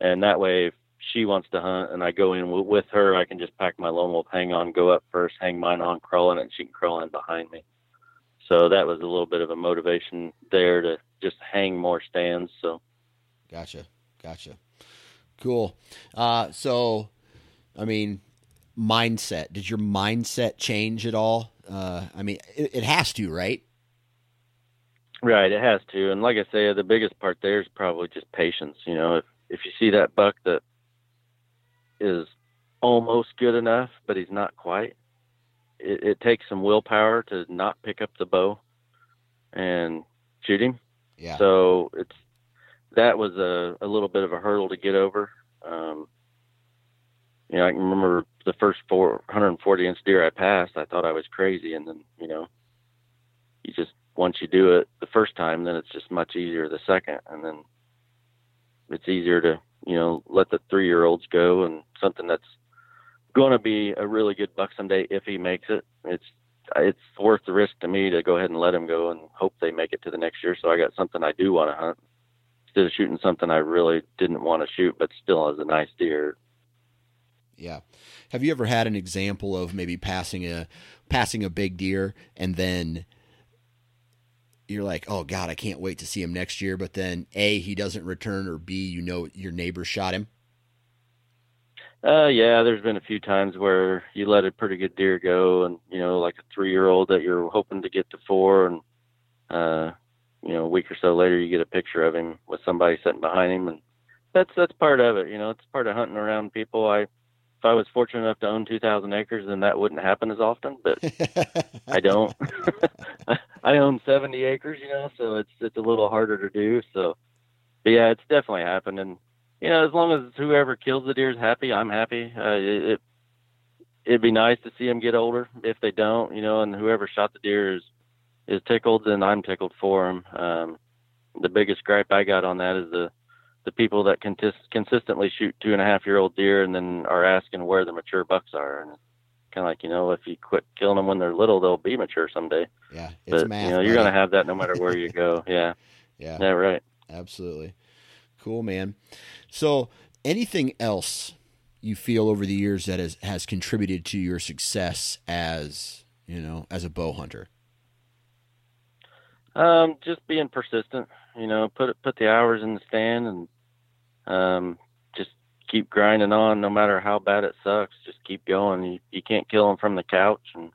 and that way if she wants to hunt and I go in w- with her, I can just pack my lone wolf hang on, go up first, hang mine on, crawl in and she can crawl in behind me. So that was a little bit of a motivation there to just hang more stands. So Gotcha, gotcha, cool. Uh, so, I mean, mindset. Did your mindset change at all? Uh, I mean, it, it has to, right? Right, it has to. And like I say, the biggest part there is probably just patience. You know, if if you see that buck that is almost good enough, but he's not quite, it, it takes some willpower to not pick up the bow and shoot him. Yeah. So it's that was a, a little bit of a hurdle to get over. Um, you know, I can remember the first 440 inch deer I passed. I thought I was crazy, and then you know, you just once you do it the first time, then it's just much easier the second, and then it's easier to you know let the three year olds go and something that's going to be a really good buck someday if he makes it. It's it's worth the risk to me to go ahead and let him go and hope they make it to the next year. So I got something I do want to hunt instead of shooting something I really didn't want to shoot, but still is a nice deer. Yeah. Have you ever had an example of maybe passing a passing a big deer and then you're like, "Oh god, I can't wait to see him next year," but then A he doesn't return or B you know your neighbor shot him? Uh, yeah, there's been a few times where you let a pretty good deer go, and you know, like a three-year-old that you're hoping to get to four, and uh, you know, a week or so later, you get a picture of him with somebody sitting behind him, and that's that's part of it. You know, it's part of hunting around people. I, if I was fortunate enough to own 2,000 acres, then that wouldn't happen as often, but I don't. I own 70 acres, you know, so it's it's a little harder to do. So, but yeah, it's definitely happened, and you know, as long as whoever kills the deer is happy, I'm happy. Uh, it, it it'd be nice to see them get older. If they don't, you know, and whoever shot the deer is is tickled, then I'm tickled for them. Um, the biggest gripe I got on that is the the people that consistently shoot two and a half year old deer and then are asking where the mature bucks are, and kind of like you know, if you quit killing them when they're little, they'll be mature someday. yeah, it's But math. you know, you're buddy. gonna have that no matter where you go. Yeah, Yeah. yeah, right. Absolutely. Cool, man. So, anything else you feel over the years that has has contributed to your success as you know as a bow hunter? Um, just being persistent. You know, put put the hours in the stand and um, just keep grinding on, no matter how bad it sucks. Just keep going. You you can't kill them from the couch. And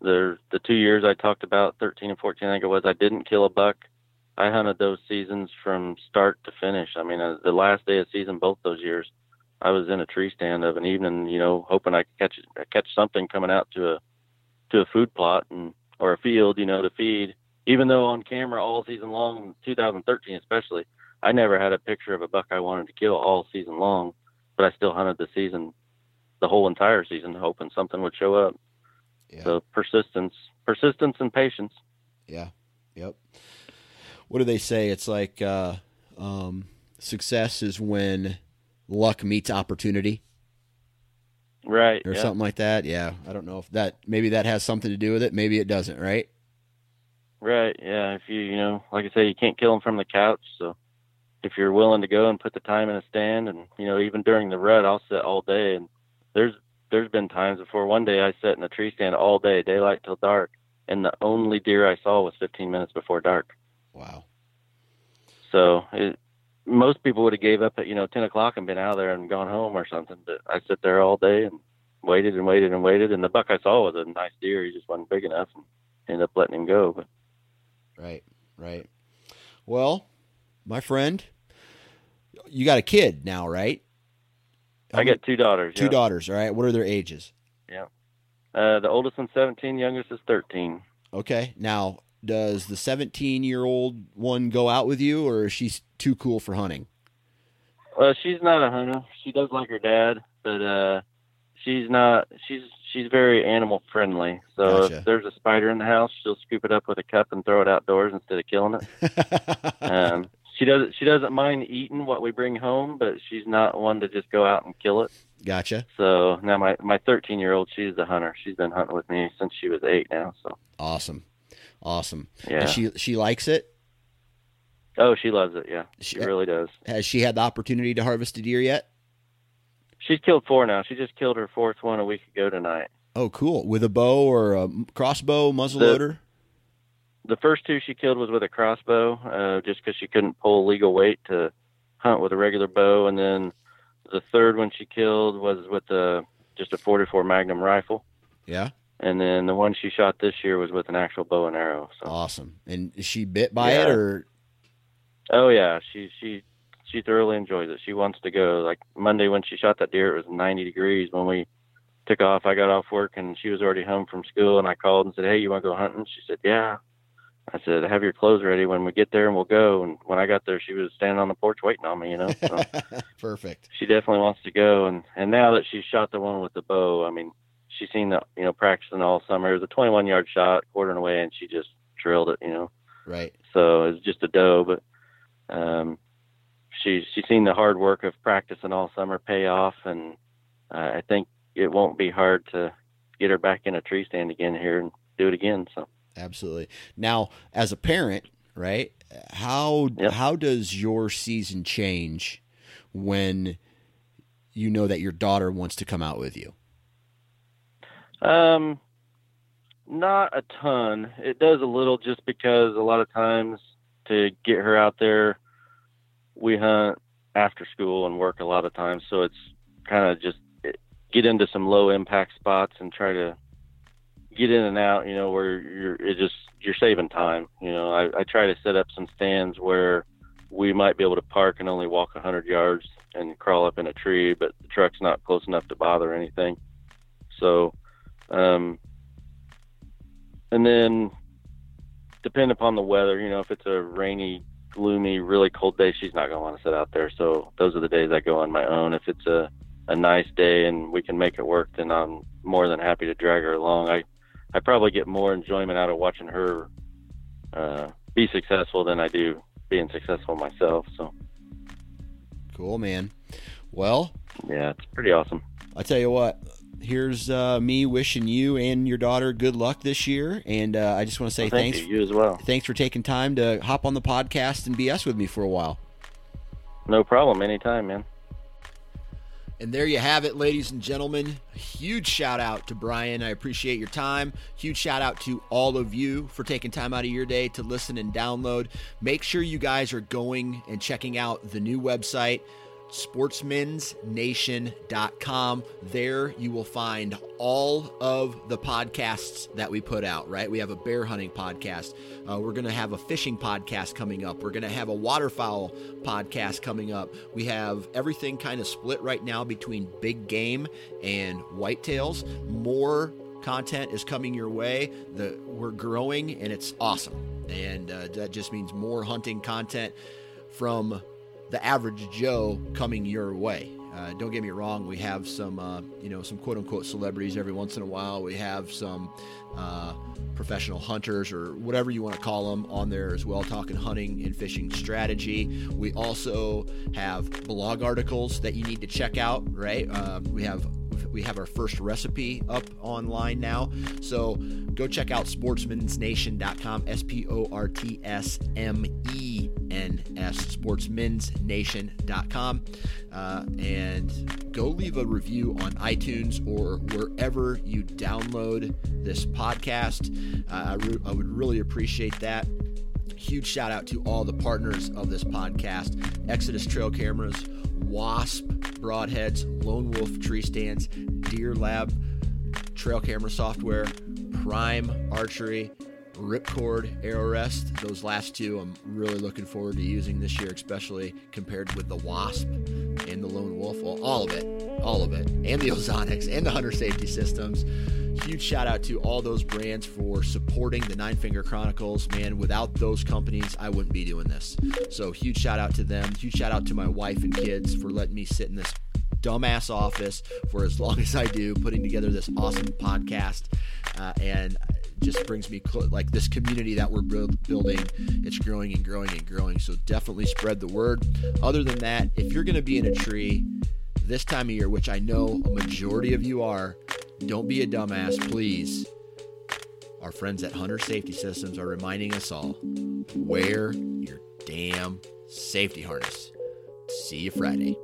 the the two years I talked about, 13 and 14, I think it was, I didn't kill a buck. I hunted those seasons from start to finish. I mean, uh, the last day of season, both those years, I was in a tree stand of an evening, you know, hoping I could catch catch something coming out to a to a food plot and or a field, you know, to feed. Even though on camera all season long, 2013 especially, I never had a picture of a buck I wanted to kill all season long, but I still hunted the season, the whole entire season, hoping something would show up. Yeah. So persistence, persistence, and patience. Yeah. Yep. What do they say? It's like uh, um, success is when luck meets opportunity, Right. or yeah. something like that. Yeah. I don't know if that maybe that has something to do with it. Maybe it doesn't. Right. Right. Yeah. If you, you know, like I say, you can't kill them from the couch. So if you're willing to go and put the time in a stand, and you know, even during the rut, I'll sit all day. And there's there's been times before. One day I sat in a tree stand all day, daylight till dark, and the only deer I saw was 15 minutes before dark. Wow. So it, most people would have gave up at you know 10 o'clock and been out there and gone home or something. But I sit there all day and waited and waited and waited. And the buck I saw was a nice deer. He just wasn't big enough, and ended up letting him go. But Right. Right. Well, my friend, you got a kid now, right? I got two daughters. two yeah. daughters. All right. What are their ages? Yeah. Uh, the oldest one's 17, youngest is 13. Okay. Now, does the 17 year old one go out with you, or is she too cool for hunting? Well, she's not a hunter. She does like her dad, but uh, she's not. She's she's very animal friendly. So Gotcha. if there's a spider in the house, she'll scoop it up with a cup and throw it outdoors instead of killing it. Um, she doesn't she doesn't mind eating what we bring home, but she's not one to just go out and kill it. gotcha. So now my my 13 year old, she's a hunter. She's been hunting with me since she was eight now. So Awesome. Awesome. yeah. And she she likes it. oh, she loves it. Yeah, She- she really does. Has she had the opportunity to harvest a deer yet? She's killed four now. She just killed her fourth one a week ago tonight. Oh, cool. With a bow or a crossbow, muzzleloader? the first two she killed was with a crossbow, uh, just because she couldn't pull legal weight to hunt with a regular bow, and then the third one she killed was with a just a 44 Magnum rifle, Yeah. and then the one she shot this year was with an actual bow and arrow. So, Awesome. And is she bit by it or oh yeah, she she she thoroughly enjoys it. She wants to go. Like Monday when she shot that deer, it was 90 degrees when we took off. I got off work and she was already home from school, and I called and said, "Hey, you want to go hunting?" She said, "Yeah." I said, "Have your clothes ready when we get there, and we'll go." And when I got there, she was standing on the porch waiting on me. You know, so perfect? she definitely wants to go. And and now that she's shot the one with the bow, I mean, she's seen the you know practicing all summer. It was a 21 yard shot, quartering away, and she just drilled it. You know, Right. so it's just a doe, but um, she's she's seen the hard work of practicing all summer pay off, and uh, I think it won't be hard to get her back in a tree stand again here and do it again. So Absolutely. Now, as a parent, right? How Yep. how does your season change when you know that your daughter wants to come out with you? Um, not a ton. It does a little just because a lot of times to get her out there, we hunt after school and work a lot of times. So it's kind of just get into some low impact spots and try to get in and out, you know, where you're, it just, you're saving time. You know, I, I try to set up some stands where we might be able to park and only walk a hundred yards and crawl up in a tree, but the truck's not close enough to bother anything. So, um, and then depend upon the weather, you know, if it's a rainy, gloomy, really cold day, she's not going to want to sit out there. So those are the days I go on my own. If it's a, a nice day and we can make it work, then I'm more than happy to drag her along. I, I probably get more enjoyment out of watching her, uh, be successful than I do being successful myself. So Cool, man. Well, yeah, it's pretty awesome. I tell you what. Here's uh, me wishing you and your daughter good luck this year, and uh, I just want to say Well, thank thanks. you, you as well. Thanks for taking time to hop on the podcast and BS with me for a while. No problem. Anytime, man. And there you have it, ladies and gentlemen. Huge shout out to Brian. I appreciate your time. Huge shout out to all of you for taking time out of your day to listen and download. Make sure you guys are going and checking out the new website sportsmensnation.com. There you will find all of the podcasts that we put out, right? We have a bear hunting podcast. Uh, we're going to have a fishing podcast coming up. We're going to have a waterfowl podcast coming up. We have everything kind of split right now between big game and whitetails. More content is coming your way. The, we're growing and it's awesome. And uh, that just means more hunting content from the average Joe coming your way. Uh, don't get me wrong, we have some, uh, you know, some quote unquote celebrities every once in a while. We have some uh, professional hunters or whatever you want to call them on there as well, talking hunting and fishing strategy. We also have blog articles that you need to check out, right? Uh, we have we have our first recipe up online now. So go check out sportsmensnation.com, S P O R T S M E N S, sportsmensnation.com. Uh, and go leave a review on iTunes or wherever you download this podcast. Uh, I, re- I would really appreciate that huge shout out to all the partners of this podcast Exodus Trail Cameras, Wasp Broadheads, Lone Wolf Tree Stands, Deer Lab Trail Camera Software, Prime Archery, Ripcord Arrow Rest. Those last two I'm really looking forward to using this year, especially compared with the Wasp and the Lone Wolf. Well, all of it, all of it, and the Ozonics and the Hunter Safety Systems. Huge shout out to all those brands for supporting the Nine Finger Chronicles. Man, without those companies, I wouldn't be doing this. So, huge shout out to them. Huge shout out to my wife and kids for letting me sit in this dumbass office for as long as I do, putting together this awesome podcast. Uh, and just brings me clo- like this community that we're build- building. It's growing and growing and growing. So definitely spread the word. Other than that, if you're going to be in a tree this time of year, which I know a majority of you are, don't be a dumbass, please. Our friends at Hunter Safety Systems are reminding us all wear your damn safety harness. See you Friday.